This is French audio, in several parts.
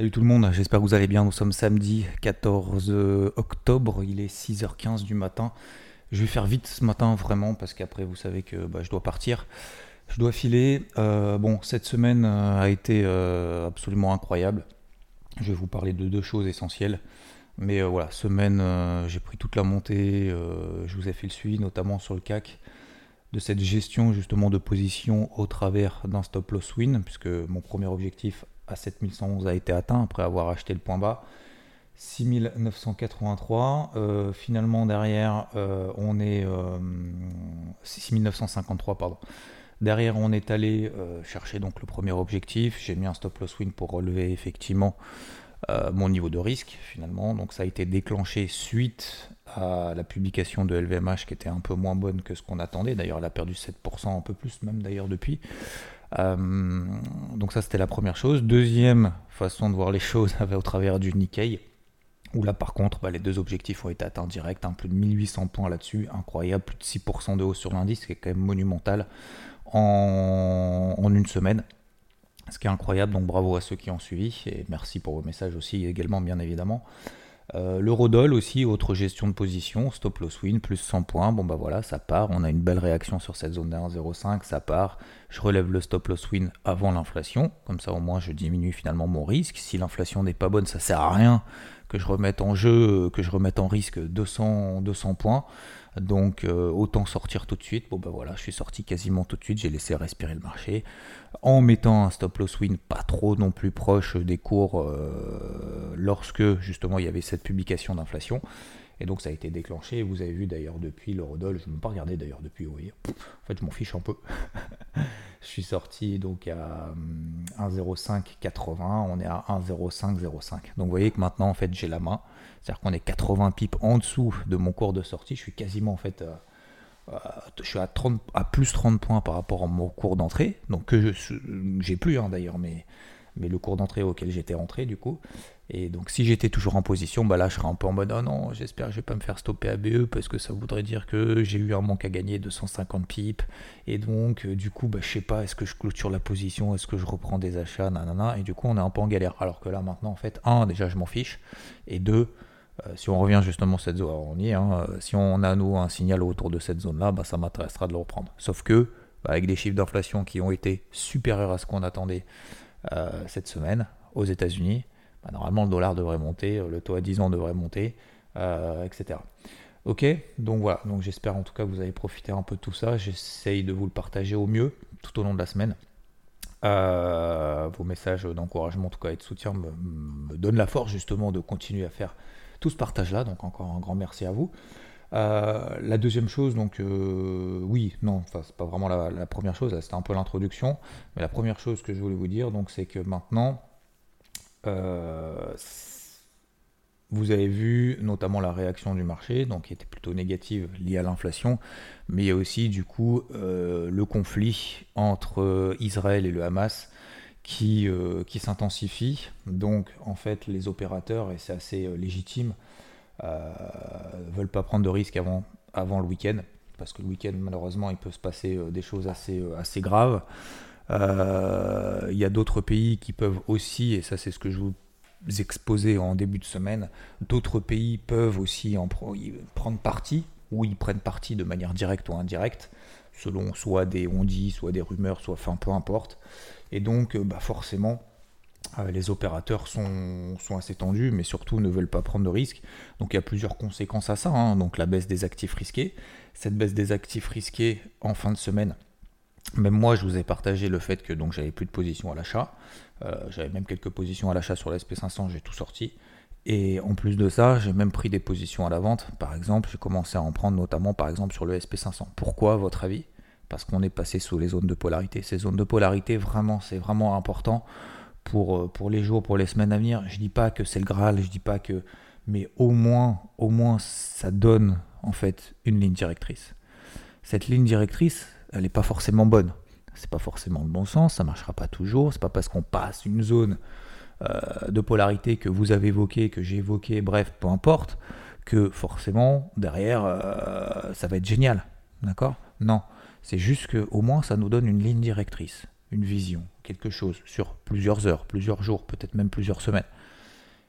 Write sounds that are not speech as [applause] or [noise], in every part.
Salut tout le monde, j'espère que vous allez bien. Nous sommes samedi 14 octobre, il est 6h15 du matin. Je vais faire vite ce matin vraiment parce qu'après vous savez que bah, je dois partir. Je dois filer. Euh, bon, cette semaine euh, a été euh, absolument incroyable. Je vais vous parler de deux choses essentielles. Mais voilà, semaine, j'ai pris toute la montée. je vous ai fait le suivi, notamment sur le CAC, de cette gestion justement de position au travers d'un stop loss win, puisque mon premier objectif à 7111 a été atteint après avoir acheté le point bas. 6983. Euh, finalement, derrière, euh, on est. 6953, euh, pardon. Derrière, on est allé chercher donc le premier objectif. J'ai mis un stop loss win pour relever effectivement mon niveau de risque finalement. Donc, ça a été déclenché suite à la publication de LVMH qui était un peu moins bonne que ce qu'on attendait. D'ailleurs, elle a perdu 7%, un peu plus même d'ailleurs depuis. Euh, donc ça c'était la première chose. Deuxième façon de voir les [laughs] choses [laughs] au travers du Nikkei. Où là par contre bah, les deux objectifs ont été atteints direct, hein, plus de 1800 points là-dessus, incroyable, plus de 6% de hausse sur l'indice, ce qui est quand même monumental en, une semaine. Ce qui est incroyable, donc bravo à ceux qui ont suivi, et merci pour vos messages aussi également bien évidemment. Euh, L'eurodoll aussi, autre gestion de position, stop loss win, plus 100 points. Bon bah voilà, ça part. On a une belle réaction sur cette zone de 1,05, ça part. Je relève le stop loss win avant l'inflation. Comme ça au moins je diminue finalement mon risque. Si l'inflation n'est pas bonne, ça sert à rien que je remette en jeu, que je remette en risque 200, 200 points. Donc euh, autant sortir tout de suite. Bon ben voilà, je suis sorti quasiment tout de suite, j'ai laissé respirer le marché en mettant un stop loss win pas trop non plus proche des cours euh, lorsque justement il y avait cette publication d'inflation. Et donc ça a été déclenché. Vous avez vu d'ailleurs depuis l'eurodoll, je ne vais pas d'ailleurs depuis, vous voyez. En fait, je m'en fiche un peu. [laughs] je suis sorti donc à 1,0580, hum, on est à 1,0505. Donc vous voyez que maintenant en fait j'ai la main. C'est-à-dire qu'on est 80 pips en dessous de mon cours de sortie. Je suis quasiment en fait. Euh, euh, je suis à, 30, à plus 30 points par rapport à mon cours d'entrée. Donc que j'ai plus hein, d'ailleurs, mais, mais le cours d'entrée auquel j'étais rentré du coup. Et donc si j'étais toujours en position, bah là je serais un peu en mode oh non, j'espère que je vais pas me faire stopper à BE parce que ça voudrait dire que j'ai eu un manque à gagner de 150 pips. Et donc euh, du coup, bah, je sais pas, est-ce que je clôture la position, est-ce que je reprends des achats, nanana. Et du coup on est un peu en galère. Alors que là maintenant en fait, un, déjà je m'en fiche. Et deux, euh, si on revient justement à cette zone, on y est, hein, euh, si on a nous un signal autour de cette zone-là, bah, ça m'intéressera de le reprendre. Sauf que, bah, avec des chiffres d'inflation qui ont été supérieurs à ce qu'on attendait cette semaine aux États-Unis, bah, normalement le dollar devrait monter, euh, le taux à 10 ans devrait monter, euh, etc. Ok, donc voilà, donc j'espère en tout cas que vous avez profité un peu de tout ça. J'essaye de vous le partager au mieux tout au long de la semaine. Euh, vos messages d'encouragement, en tout cas et de soutien, me, donnent la force justement de continuer à faire tout ce partage-là. Donc encore un grand merci à vous. La deuxième chose, donc oui, non, enfin c'est pas vraiment la, première chose, c'était un peu l'introduction, mais la première chose que je voulais vous dire, donc c'est que maintenant, euh, vous avez vu notamment la réaction du marché, donc qui était plutôt négative liée à l'inflation, mais il y a aussi du coup euh, le conflit entre Israël et le Hamas qui, euh, qui s'intensifie. Donc en fait les opérateurs, et c'est assez légitime, veulent pas prendre de risques avant, avant le week-end, parce que le week-end malheureusement il peut se passer des choses assez, assez graves. Euh, il y a d'autres pays qui peuvent aussi, et ça c'est ce que je vous exposais en début de semaine, d'autres pays peuvent aussi en prendre parti, ou ils prennent parti de manière directe ou indirecte, selon soit des on-dit, soit des rumeurs, soit enfin peu importe. Et donc bah forcément, euh, les opérateurs sont, assez tendus, mais surtout ne veulent pas prendre de risques. Donc il y a plusieurs conséquences à ça. Hein. Donc la baisse des actifs risqués. Cette baisse des actifs risqués en fin de semaine, même moi, je vous ai partagé le fait que donc j'avais plus de position à l'achat. Euh, j'avais même quelques positions à l'achat sur sp 500 j'ai tout sorti. Et en plus de ça, j'ai même pris des positions à la vente. Par exemple, j'ai commencé à en prendre notamment par exemple sur le SP500. Pourquoi, à votre avis? Parce qu'on est passé sous les zones de polarité. Ces zones de polarité, vraiment, c'est vraiment important pour, euh, pour les jours, pour les semaines à venir. Je dis pas que c'est le Graal, je dis pas que. Mais au moins, au moins, ça donne en fait une ligne directrice. Cette ligne directrice, elle n'est pas forcément bonne. C'est pas forcément le bon sens, ça marchera pas toujours. C'est pas parce qu'on passe une zone euh, de polarité que vous avez évoqué, que j'ai évoqué, bref, peu importe, que forcément derrière euh, ça va être génial. D'accord? Non. C'est juste qu'au moins ça nous donne une ligne directrice, une vision. Quelque chose sur plusieurs heures, plusieurs jours, peut-être même plusieurs semaines.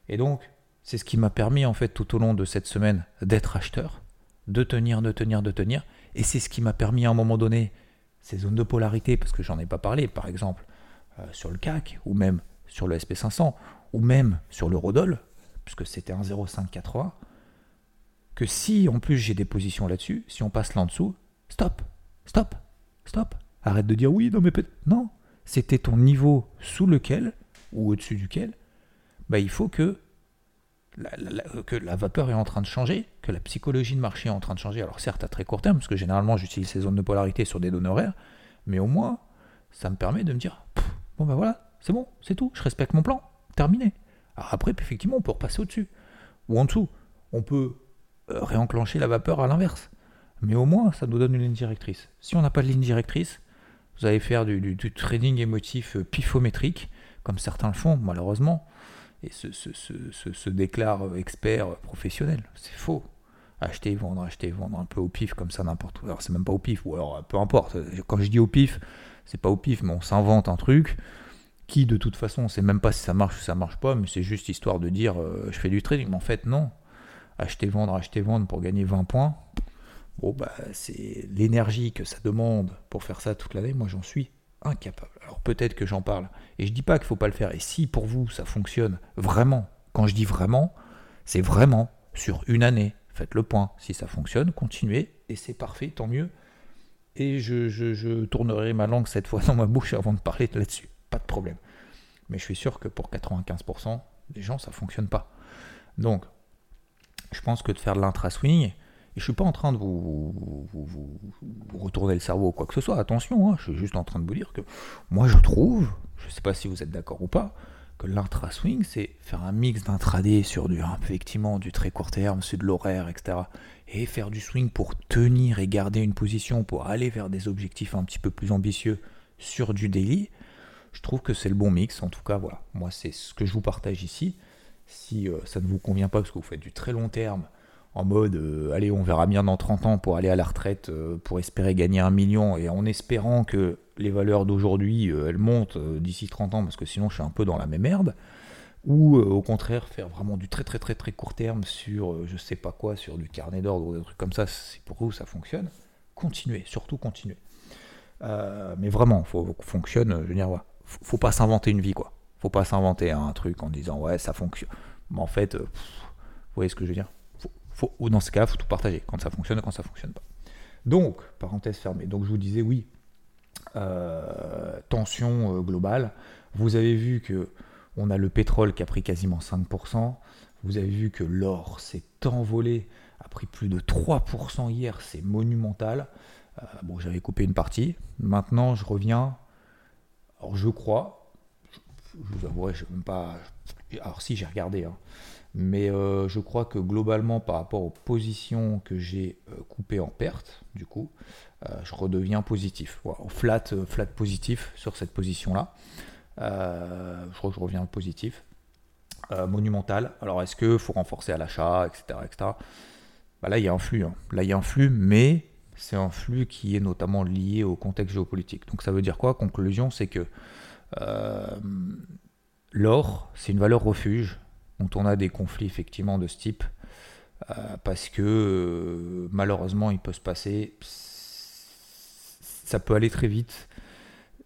Et donc, c'est ce qui m'a permis en fait tout au long de cette semaine d'être acheteur, de tenir, de tenir, de tenir. Et c'est ce qui m'a permis à un moment donné ces zones de polarité, parce que j'en ai pas parlé, par exemple euh, sur le CAC, ou même sur le SP500, ou même sur l'eurodoll, puisque c'était un 0,580, que si en plus j'ai des positions là-dessus, si on passe là en dessous, stop, stop, stop. Arrête de dire oui, non mais peut-être. Non, c'était ton niveau sous lequel, ou au-dessus duquel, bah, il faut que la, que la vapeur est en train de changer, que la psychologie de marché est en train de changer. Alors certes à très court terme, parce que généralement j'utilise ces zones de polarité sur des données horaires, mais au moins ça me permet de me dire, bon ben voilà, c'est bon, c'est tout, je respecte mon plan, terminé. Alors après, effectivement, on peut repasser au-dessus, ou en dessous. On peut euh, réenclencher la vapeur à l'inverse. Mais au moins, ça nous donne une ligne directrice. Si on n'a pas de ligne directrice, vous allez faire du, trading émotif euh, pifométrique, comme certains le font, malheureusement, et se, se, se, se déclarent. C'est faux. Acheter, vendre, acheter, vendre un peu au pif, comme ça, n'importe où. Alors, c'est même pas au pif, ou alors peu importe. Quand je dis au pif, c'est pas au pif, mais on s'invente un truc qui, de toute façon, on sait même pas si ça marche ou ça marche pas, mais c'est juste histoire de dire euh, je fais du trading. Mais en fait, non. Acheter, vendre, acheter, vendre pour gagner 20 points, bon, bah, c'est l'énergie que ça demande pour faire ça toute l'année. Moi, j'en suis incapable. Alors peut-être que j'en parle. Et je dis pas qu'il faut pas le faire. Et si pour vous ça fonctionne vraiment, quand je dis vraiment, c'est vraiment sur une année. Faites le point. Si ça fonctionne, continuez. Et c'est parfait, tant mieux. Et je, je, tournerai ma langue cette fois [laughs] dans ma bouche avant de parler là-dessus. Pas de problème. Mais je suis sûr que pour 95% des gens, ça fonctionne pas. Donc, je pense que de faire de l'intra-swing, et je suis pas en train de vous, retourner le cerveau ou quoi que ce soit, attention, hein, je suis juste en train de vous dire que moi je trouve, je ne sais pas si vous êtes d'accord ou pas, que l'intra-swing, c'est faire un mix d'intraday sur du, effectivement, du très court terme, sur de l'horaire, etc. Et faire du swing pour tenir et garder une position, pour aller vers des objectifs un petit peu plus ambitieux sur du daily, je trouve que c'est le bon mix. En tout cas, voilà, moi c'est ce que je vous partage ici. Si euh, ça ne vous convient pas parce que vous faites du très long terme, en mode euh, allez on verra bien dans 30 ans pour aller à la retraite euh, pour espérer gagner un million. Et en espérant que les valeurs d'aujourd'hui euh, elles montent d'ici 30 ans parce que sinon je suis un peu dans la même merde. Ou au contraire faire vraiment du très très très très court terme sur je sais pas quoi sur du carnet d'ordre ou des trucs comme ça c'est pour vous ça fonctionne. Continuez surtout continuez. Mais vraiment faut fonctionne je veux dire faut, pas s'inventer une vie quoi. Faut pas s'inventer un truc en disant ouais ça fonctionne. Mais en fait vous voyez ce que je veux dire? Ou dans ce cas, il faut tout partager, quand ça fonctionne et quand ça fonctionne pas. Donc, parenthèse fermée. Donc, je vous disais, oui, euh, tension euh, globale. Vous avez vu que on a le pétrole qui a pris quasiment 5%. Vous avez vu que l'or s'est envolé, a pris plus de 3% hier, c'est monumental. Euh, bon, j'avais coupé une partie. Maintenant, je reviens. Alors, je crois, je, vous avouerai, je même pas. Alors, si, j'ai regardé. Hein. Mais euh, je crois que globalement, par rapport aux positions que j'ai euh, coupées en perte, du coup, euh, je redeviens positif. flat, flat positif sur cette position-là. je crois que je reviens positif. monumental. Alors, est-ce qu'il faut renforcer à l'achat, etc. etc. Bah là, il y a un flux. Hein. Là, il y a un flux, mais c'est un flux qui est notamment lié au contexte géopolitique. Donc, ça veut dire quoi? Conclusion, c'est que l'or, c'est une valeur refuge quand on a des conflits effectivement de ce type, euh, parce que euh, malheureusement il peut se passer, ça peut aller très vite.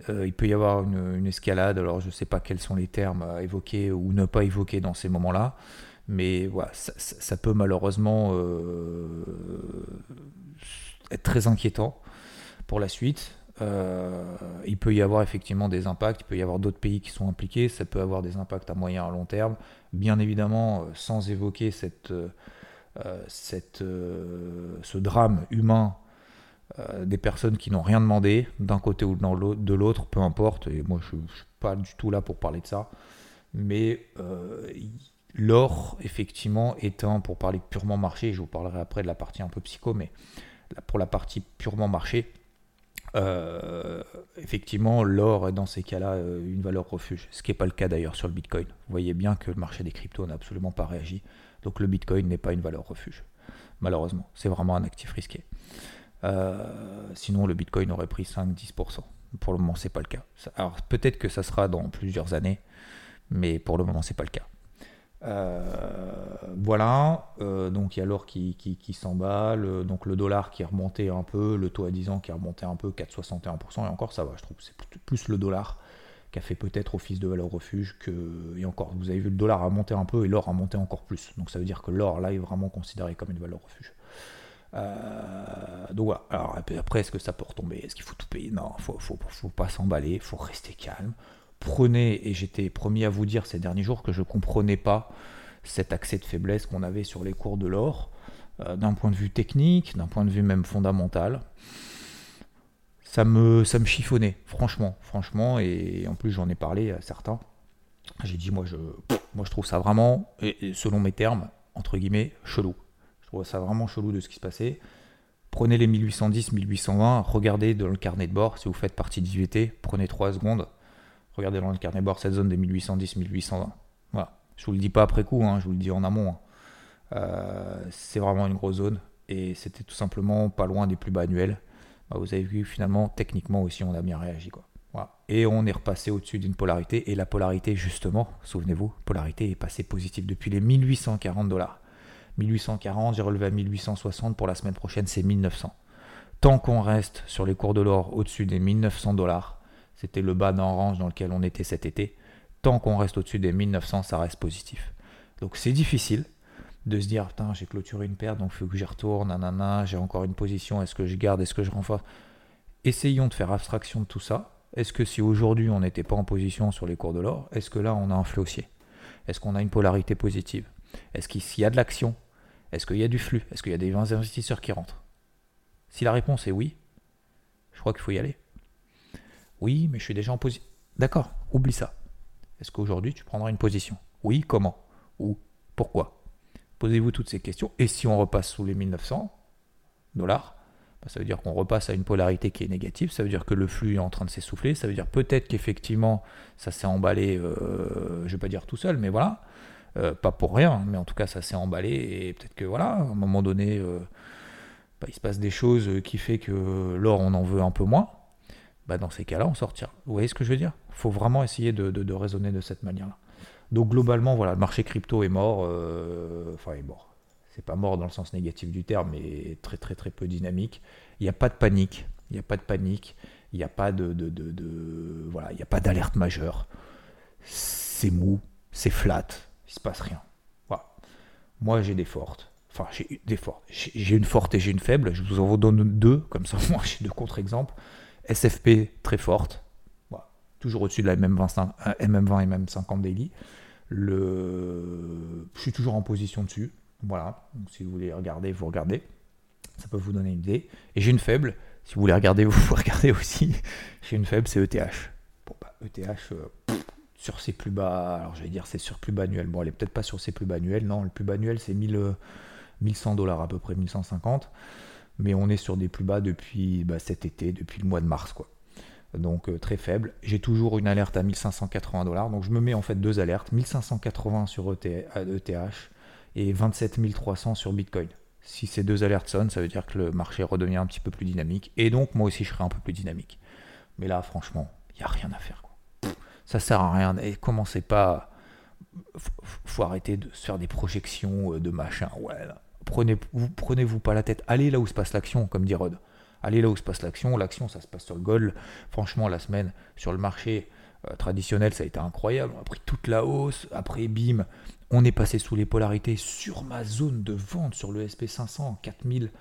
Euh, il peut y avoir une, escalade, alors je ne sais pas quels sont les termes à évoquer ou ne pas évoquer dans ces moments-là, mais voilà, ça, peut malheureusement être très inquiétant pour la suite. Il peut y avoir effectivement des impacts, il peut y avoir d'autres pays qui sont impliqués, ça peut avoir des impacts à moyen et à long terme. Bien évidemment euh, sans évoquer cette, euh, euh, cette, ce drame humain des personnes qui n'ont rien demandé, d'un côté ou de l'autre, peu importe, et moi je ne suis pas du tout là pour parler de ça, mais l'or, effectivement, étant, pour parler purement marché, je vous parlerai après de la partie un peu psycho, mais pour la partie purement marché, euh, effectivement, l'or est dans ces cas-là euh, une valeur refuge, ce qui n'est pas le cas d'ailleurs sur le Bitcoin. Vous voyez bien que le marché des cryptos n'a absolument pas réagi, donc le Bitcoin n'est pas une valeur refuge, malheureusement. C'est vraiment un actif risqué. Euh, sinon, le Bitcoin aurait pris 5-10%. Pour le moment, c'est pas le cas. Alors peut-être que ça sera dans plusieurs années, mais pour le moment, c'est pas le cas. Euh, voilà, euh, donc il y a l'or qui, qui, s'emballe, donc le dollar qui est remonté un peu, le taux à 10 ans qui est remonté un peu, 4,61%, et encore ça va, je trouve, c'est plus le dollar qui a fait peut-être office de valeur refuge que. Et encore, vous avez vu, le dollar a monté un peu et l'or a monté encore plus. Donc ça veut dire que l'or là est vraiment considéré comme une valeur refuge. Euh, donc voilà. Alors après, est-ce que ça peut retomber? Est-ce qu'il faut tout payer? Non, faut, faut, faut pas s'emballer, faut rester calme. Prenez, et j'étais promis à vous dire ces derniers jours que je comprenais pas cet accès de faiblesse qu'on avait sur les cours de l'or, euh, d'un point de vue technique, d'un point de vue même fondamental ça me, ça me chiffonnait, franchement, franchement, et en plus j'en ai parlé à certains. J'ai dit, moi je, moi je trouve ça vraiment, et selon mes termes, entre guillemets, chelou. Je trouve ça vraiment chelou de ce qui se passait. Prenez les 1810, 1820, regardez dans le carnet de bord, si vous faites partie de VT, prenez 3 secondes, regardez dans le carnet bord cette zone des 1810, 1820. Voilà. Je vous le dis pas après coup, hein, je vous le dis en amont. Hein. Euh, c'est vraiment une grosse zone, et c'était tout simplement pas loin des plus bas annuels. Bah, vous avez vu finalement techniquement aussi on a bien réagi quoi. Et on est repassé au-dessus d'une polarité et la polarité justement, souvenez-vous, polarité est passée positive depuis les 1840 dollars. 1840, j'ai relevé à 1860 pour la semaine prochaine, c'est 1900. Tant qu'on reste sur les cours de l'or au-dessus des 1900 dollars, c'était le bas d'un range dans lequel on était cet été. Tant qu'on reste au-dessus des 1900, ça reste positif. Donc c'est difficile, de se dire putain j'ai clôturé une paire donc il faut que j'y retourne, nanana, j'ai encore une position, est-ce que je garde, est-ce que je renforce? Essayons de faire abstraction de tout ça. Est-ce que si aujourd'hui on n'était pas en position sur les cours de l'or, est-ce que là on a un flot haussier? Est-ce qu'on a une polarité positive? Est-ce qu'il y a de l'action Est-ce qu'il y a du flux? Est-ce qu'il y a des investisseurs qui rentrent? Si la réponse est oui, je crois qu'il faut y aller. Oui, mais je suis déjà en position. D'accord, oublie ça. Est-ce qu'aujourd'hui tu prendras une position? Oui, comment? Ou pourquoi? Posez-vous toutes ces questions. Et si on repasse sous les 1900 dollars, bah, ça veut dire qu'on repasse à une polarité qui est négative. Ça veut dire que le flux est en train de s'essouffler. Ça veut dire peut-être qu'effectivement, ça s'est emballé, euh, je ne vais pas dire tout seul, mais voilà. Euh, pas pour rien, mais en tout cas, ça s'est emballé. Et peut-être que voilà, à un moment donné, euh, bah, il se passe des choses qui fait que l'or, on en veut un peu moins. Bah, dans ces cas-là, on sortira. Vous voyez ce que je veux dire? Il faut vraiment essayer de, raisonner de cette manière-là. Donc globalement, voilà, le marché crypto est mort. Euh, enfin, est mort. C'est pas mort dans le sens négatif du terme, mais très très très peu dynamique. Il n'y a pas de panique. Il n'y a pas de panique. Il n'y a pas de, voilà, il n'y a pas d'alerte majeure. C'est mou, c'est flat, il se passe rien. Voilà. Moi, j'ai des fortes. Enfin, j'ai des fortes. J'ai une forte et j'ai une faible. Je vous en donne deux, comme ça, [laughs] moi, j'ai deux contre-exemples. SFP très forte, toujours au-dessus de la MM20, MM20 et MM50 daily. Je suis toujours en position dessus. Voilà, donc si vous voulez regarder, vous regardez. Ça peut vous donner une idée. Et j'ai une faible. Si vous voulez regarder, [laughs] vous pouvez regarder aussi. j'ai une faible, c'est ETH. Bah, ETH, euh, sur ses plus bas, alors j'allais dire c'est sur plus bas annuel. Bon, elle est peut-être pas sur ses plus bas annuels. Non, le plus bas annuel, c'est 1000, 1100 euh, dollars à peu près, 1150. Mais on est sur des plus bas depuis bah, cet été, depuis le mois de mars, quoi donc euh, très faible. J'ai toujours une alerte à 1580 dollars, donc je me mets en fait deux alertes, 1580 sur ETH e et 27 300 sur Bitcoin. Si ces deux alertes sonnent, ça veut dire que le marché redevient un petit peu plus dynamique, et donc moi aussi je serai un peu plus dynamique. Mais là, franchement, il n'y a rien à faire. Quoi. Ça sert à rien, et commencez pas... Faut arrêter de se faire des projections euh, de machin. Ouais, prenez, vous prenez-vous pas la tête. Allez là où se passe l'action, comme dit Rod allez là où se passe l'action. L'action, ça se passe sur le gold. Franchement, la semaine sur le marché euh, traditionnel, ça a été incroyable. On a pris toute la hausse. Après, bim, on est passé sous les polarités sur ma zone de vente sur le SP500, 4000.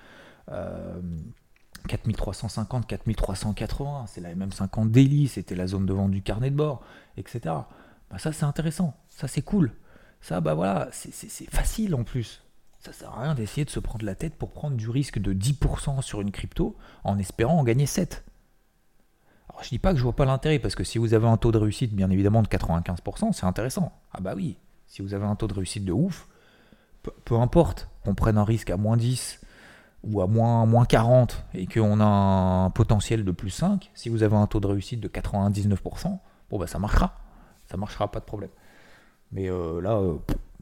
4350, 4380, c'est la MM50 daily, c'était la zone de vente du carnet de bord, etc. Bah ça c'est intéressant, ça c'est cool. Ça bah voilà, c'est facile en plus. Ça sert à rien d'essayer de se prendre la tête pour prendre du risque de 10% sur une crypto en espérant en gagner 7. Alors je dis pas que je vois pas l'intérêt, parce que si vous avez un taux de réussite bien évidemment de 95%, c'est intéressant. Ah bah oui, si vous avez un taux de réussite de ouf, peu, importe qu'on prenne un risque à moins 10 ou à moins, moins 40 et qu'on a un potentiel de plus 5, si vous avez un taux de réussite de 99%, bon bah ça marchera. Ça marchera, pas de problème. Mais euh, là, euh,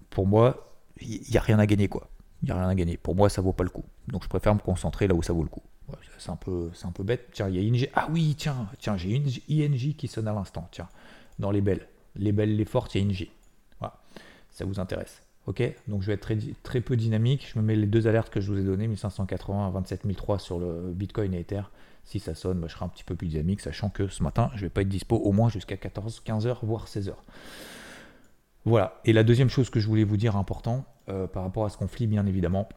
pour moi, il n'y a rien à gagner quoi il n'y a rien à gagner. Pour moi, ça vaut pas le coup. Donc je préfère me concentrer là où ça vaut le coup. c'est un peu, bête. Tiens, il y a ING. Ah oui, tiens, tiens, j'ai une ING qui sonne à l'instant. Tiens, dans les belles, les belles, les fortes, il y a ING. Voilà, ça vous intéresse. Ok, donc je vais être très, peu dynamique. Je me mets les deux alertes que je vous ai données, 1580 à 27003 sur le Bitcoin et Ether. Si ça sonne, bah, je serai un petit peu plus dynamique, sachant que ce matin, je ne vais pas être dispo au moins jusqu'à 14, 15 h voire 16 h Voilà. Et la deuxième chose que je voulais vous dire important, euh, par rapport à ce conflit, bien évidemment,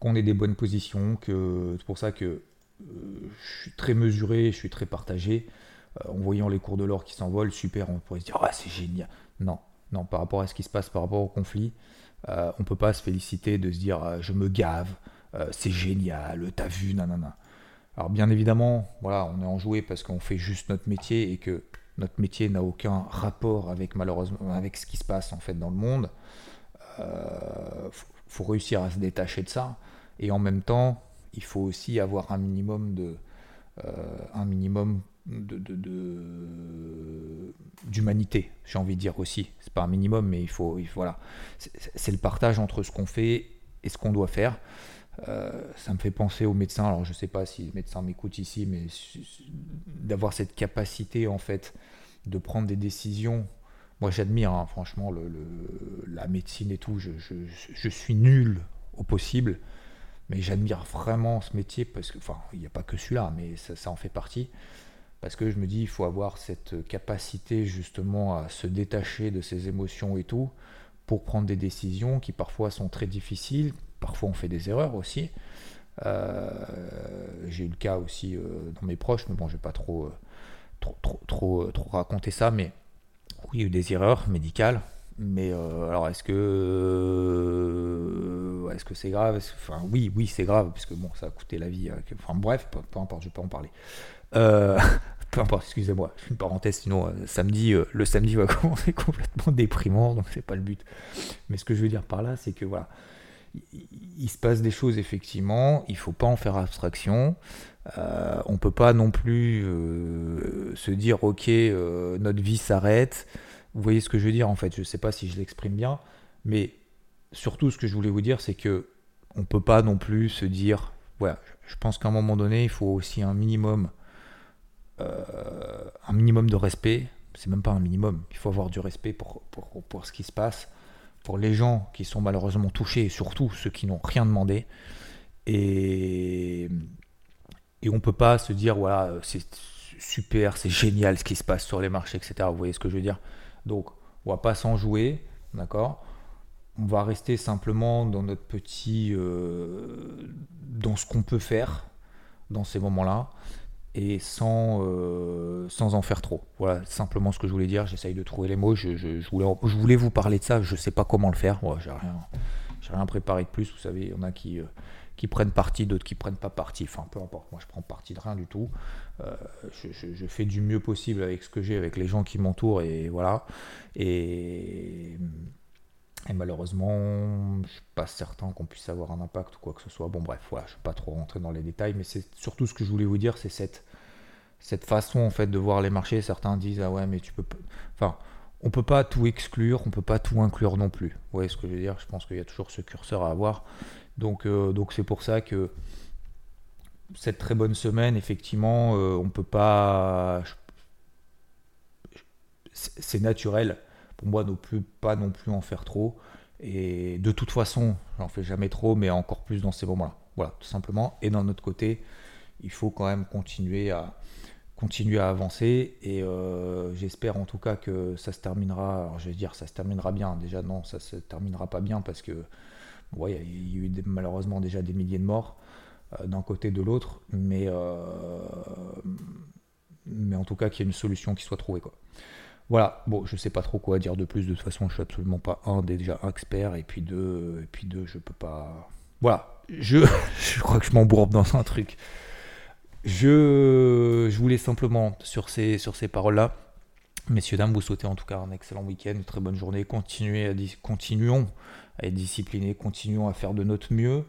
qu'on ait des bonnes positions, que c'est pour ça que euh, je suis très mesuré, je suis très partagé. Euh, en voyant les cours de l'or qui s'envolent, super, on pourrait se dire, ah, c'est génial. Non, non, par rapport à ce qui se passe, par rapport au conflit, on ne peut pas se féliciter de se dire, je me gave, c'est génial, t'as vu, nanana. Alors bien évidemment, voilà, on est enjoué parce qu'on fait juste notre métier et que notre métier n'a aucun rapport avec malheureusement avec ce qui se passe en fait dans le monde. Euh, faut, réussir à se détacher de ça et en même temps, il faut aussi avoir un minimum de euh, un minimum d'humanité, j'ai envie de dire aussi. C'est pas un minimum, mais il faut, il voilà, c'est le partage entre ce qu'on fait et ce qu'on doit faire. Euh, ça me fait penser aux médecins. Alors, je sais pas si les médecins m'écoutent ici, mais d'avoir cette capacité, en fait, de prendre des décisions. Moi, j'admire, hein, franchement, la médecine et tout. Je, suis nul au possible, mais j'admire vraiment ce métier parce que, enfin, il n'y a pas que celui-là, mais ça, en fait partie. Parce que je me dis, il faut avoir cette capacité, justement, à se détacher de ses émotions et tout, pour prendre des décisions qui parfois sont très difficiles, Parfois, on fait des erreurs aussi. Euh, j'ai eu le cas aussi euh, dans mes proches, mais bon, je vais pas trop, euh, trop, trop, trop, trop, raconter ça. Mais oui, il y a eu des erreurs médicales. Mais alors, est-ce que est-ce que c'est grave? Enfin, oui, oui, c'est grave, puisque bon, ça a coûté la vie. enfin, bref, peu, importe, je vais pas en parler. [laughs] peu importe, excusez-moi, une parenthèse, sinon samedi, le samedi va [laughs] commencer complètement déprimant, donc c'est pas le but. Mais ce que je veux dire par là, c'est que voilà, il se passe des choses effectivement, il faut pas en faire abstraction. Euh, on peut pas non plus euh, se dire ok euh, notre vie s'arrête. Vous voyez ce que je veux dire en fait? Je sais pas si je l'exprime bien, mais surtout ce que je voulais vous dire c'est que on peut pas non plus se dire voilà. Je pense qu'à un moment donné il faut aussi un minimum un minimum de respect. C'est même pas un minimum. Il faut avoir du respect pour, pour, pour ce qui se passe pour les gens qui sont malheureusement touchés, et surtout ceux qui n'ont rien demandé. Et, et on peut pas se dire, voilà, c'est super, c'est génial ce qui se passe sur les marchés, etc. Vous voyez ce que je veux dire? Donc, on va pas s'en jouer, d'accord? On va rester simplement dans notre petit... Euh, dans ce qu'on peut faire dans ces moments-là et sans, euh, sans en faire trop. Voilà simplement ce que je voulais dire. J'essaye de trouver les mots. Je, je, voulais, je, voulais, vous parler de ça. Je sais pas comment le faire. Ouais, j'ai rien, rien préparé de plus. Vous savez, il y en a qui, euh, qui prennent parti, d'autres qui prennent pas parti. Enfin, peu importe. Moi, je prends parti de rien du tout. Euh, je, fais du mieux possible avec ce que j'ai, avec les gens qui m'entourent. Et voilà. Et. Malheureusement, je suis pas certain qu'on puisse avoir un impact ou quoi que ce soit. Bon bref, voilà, je ne vais pas trop rentrer dans les détails, mais c'est surtout ce que je voulais vous dire, c'est cette, cette façon en fait de voir les marchés. Certains disent ah ouais mais tu peux. Enfin, on peut pas tout exclure, on peut pas tout inclure non plus. Vous voyez ce que je veux dire? Je pense qu'il y a toujours ce curseur à avoir. Donc euh, donc c'est pour ça que cette très bonne semaine, effectivement, euh, on peut pas. C'est naturel pour moi ne plus pas non plus en faire trop. Et de toute façon, j'en fais jamais trop, mais encore plus dans ces moments-là. Voilà, tout simplement. Et d'un autre côté, il faut quand même continuer à, continuer à avancer. Et euh, j'espère en tout cas que ça se terminera. Alors je vais dire, ça se terminera bien. Déjà, non, ça se terminera pas bien parce que il y a eu malheureusement déjà des milliers de morts euh, d'un côté de l'autre. Mais, euh, mais en tout cas, qu'il y ait une solution qui soit trouvée. Quoi. Voilà, bon, je sais pas trop quoi dire de plus. De toute façon, je suis absolument pas un déjà expert, et puis deux, et puis deux, je peux pas. Voilà, je, [laughs] je crois que je m'embourbe dans un truc. Je, je voulais simplement sur ces, sur ces paroles-là, messieurs dames, vous souhaitez en tout cas un excellent week-end, une très bonne journée. Continuons à être disciplinés, continuons à faire de notre mieux.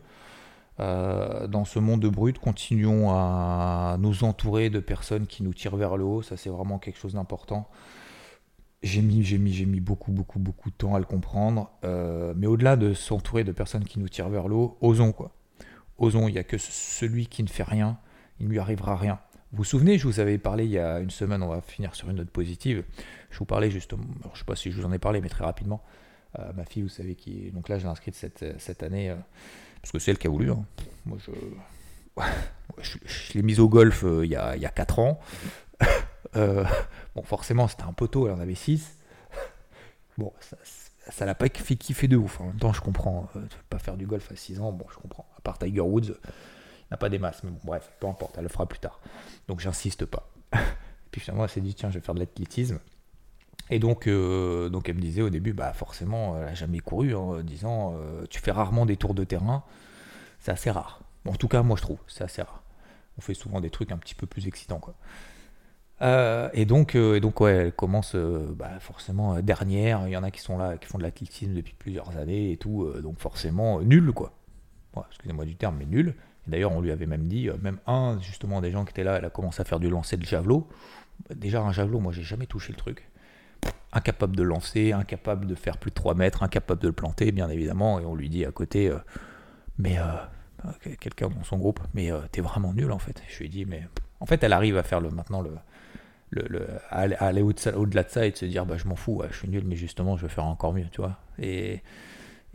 Euh, dans ce monde de brut, continuons à nous entourer de personnes qui nous tirent vers le haut. Ça, c'est vraiment quelque chose d'important. J'ai mis, j'ai mis, j'ai mis beaucoup, beaucoup, beaucoup de temps à le comprendre. Euh, mais au-delà de s'entourer de personnes qui nous tirent vers l'eau, osons quoi. Osons. Il n'y a que celui qui ne fait rien il ne lui arrivera rien. Vous vous souvenez, je vous avais parlé il y a une semaine, on va finir sur une note positive. Je vous parlais justement, je ne sais pas si je vous en ai parlé, mais très rapidement. Euh, ma fille, vous savez, qui donc là, je l'ai inscrite cette, cette année, euh, parce que c'est elle qui a voulu. Hein. [laughs] Moi, je, je, l'ai mise au golf euh, il, y a, il y a 4 ans. [laughs] bon, forcément, c'était un poteau, elle en avait 6. [laughs] Bon, ça l'a pas fait kiffer de ouf. En même temps, je comprends. ne pas faire du golf à 6 ans, bon, je comprends. À part Tiger Woods, pas des masses. Mais bon, bref, peu importe, elle le fera plus tard. Donc, j'insiste pas. [laughs] Puis finalement, elle s'est dit, tiens, je vais faire de l'athlétisme. Et donc, euh, donc elle me disait au début, bah forcément, elle n'a jamais couru, en disant, euh, tu fais rarement des tours de terrain, c'est assez rare. en tout cas, moi je trouve, c'est assez rare. On fait souvent des trucs un petit peu plus excitants. Euh, et donc, et donc ouais, elle commence bah, forcément dernière. Il y en a qui sont là, qui font de l'athlétisme depuis plusieurs années et tout, donc forcément nul, quoi. excusez-moi du terme, mais nul. D'ailleurs, on lui avait même dit, même un justement des gens qui étaient là, elle a commencé à faire du lancer de javelot. Déjà un javelot, moi j'ai jamais touché le truc incapable de lancer, incapable de faire plus de 3 mètres, incapable de le planter, bien évidemment. Et on lui dit à côté, euh, mais euh, quelqu'un dans son groupe, mais euh, t'es vraiment nul en fait. Je lui ai dit, mais en fait, elle arrive à faire le maintenant le. le, à aller au-delà de ça et de se dire bah je m'en fous je suis nul mais justement je vais faire encore mieux tu vois et,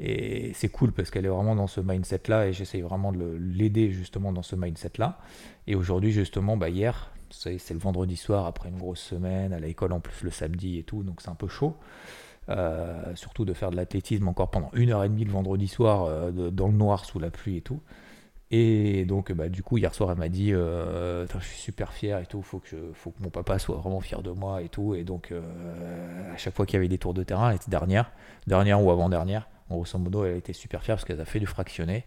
et c'est cool parce qu'elle est vraiment dans ce mindset là et j'essaye vraiment de l'aider justement dans ce mindset là et aujourd'hui justement bah hier c'est le vendredi soir après une grosse semaine, à l'école en plus le samedi et tout, donc c'est un peu chaud. Euh, surtout de faire de l'athlétisme encore pendant une heure et demie le vendredi soir euh, dans le noir sous la pluie et tout. Et donc, bah, du coup, hier soir, elle m'a dit euh, Je suis super fier et tout, faut que, faut que mon papa soit vraiment fier de moi et tout. Et donc, à chaque fois qu'il y avait des tours de terrain, était dernière, dernière ou avant-dernière. Grosso modo, elle était super fière parce qu'elle a fait du fractionné.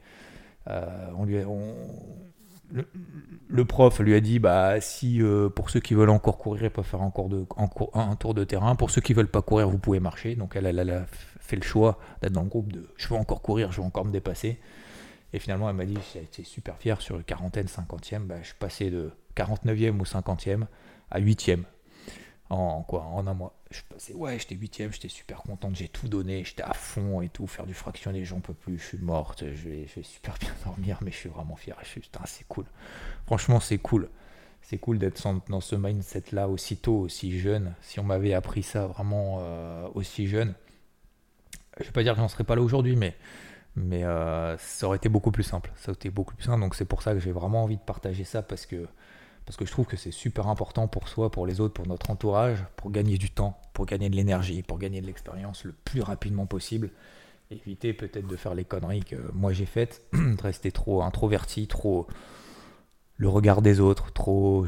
on, le, prof lui a dit bah si euh, pour ceux qui veulent encore courir, ils peuvent faire encore un tour de terrain. Pour ceux qui veulent pas courir, vous pouvez marcher. Donc elle, a fait le choix d'être dans le groupe de je veux encore courir, je veux encore me dépasser. Et finalement, elle m'a dit été super fier sur quarantaine, cinquantième. Bah, je passé de 49e ou 50e à 8e en quoi En un mois. Je passais, ouais, j'étais huitième, j'étais super contente, j'ai tout donné, j'étais à fond et tout, faire du fractionné, j'en peux plus, je suis morte, je vais, super bien [laughs] dormir, mais je suis vraiment fier, je suis, c'est cool. Franchement, c'est cool. C'est cool d'être dans ce mindset-là aussitôt, aussi jeune. Si on m'avait appris ça vraiment euh, aussi jeune, je vais pas dire que j'en serais pas là aujourd'hui, mais, mais euh, ça aurait été beaucoup plus simple. Ça aurait été beaucoup plus simple, donc c'est pour ça que j'ai vraiment envie de partager ça parce que parce que je trouve que c'est super important pour soi, pour les autres, pour notre entourage, pour gagner du temps, pour gagner de l'énergie, pour gagner de l'expérience le plus rapidement possible. Éviter peut-être de faire les conneries que moi j'ai faites, [clears throat] de rester trop introverti, trop le regard des autres, trop.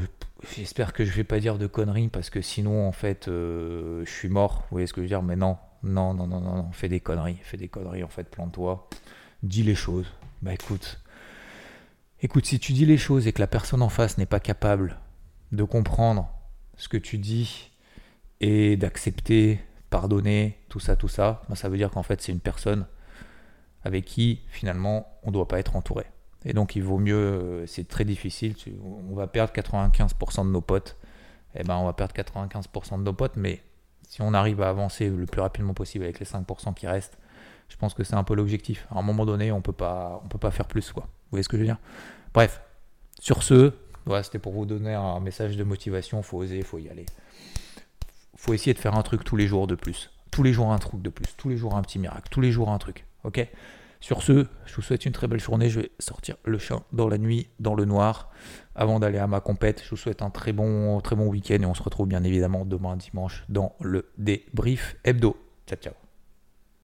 J'espère que je vais pas dire de conneries parce que sinon en fait euh, je suis mort. Vous voyez ce que je veux dire? Mais non, non, non, non, non, fais des conneries, fais des conneries en fait, plante-toi, dis les choses. Bah écoute, Écoute, si tu dis les choses et que la personne en face n'est pas capable de comprendre ce que tu dis et d'accepter, pardonner, tout ça, tout ça, ben, ça veut dire qu'en fait c'est une personne avec qui finalement on ne doit pas être entouré. Et donc il vaut mieux, euh, c'est très difficile, on va perdre 95% de nos potes, et eh ben on va perdre 95% de nos potes, mais si on arrive à avancer le plus rapidement possible avec les 5% qui restent, je pense que c'est un peu l'objectif. À un moment donné, on peut pas, on peut pas faire plus, quoi. Vous voyez ce que je veux dire? Bref, sur ce, c'était pour vous donner un message de motivation. Faut oser, faut y aller. Faut essayer de faire un truc tous les jours de plus. Tous les jours un truc de plus. Tous les jours un petit miracle. Tous les jours un truc. Ok? Sur ce, je vous souhaite une très belle journée. Je vais sortir le chien dans la nuit, dans le noir, avant d'aller à ma compète. Je vous souhaite un très bon, très bon week-end et on se retrouve bien évidemment demain dimanche dans le débrief hebdo. Ciao, ciao.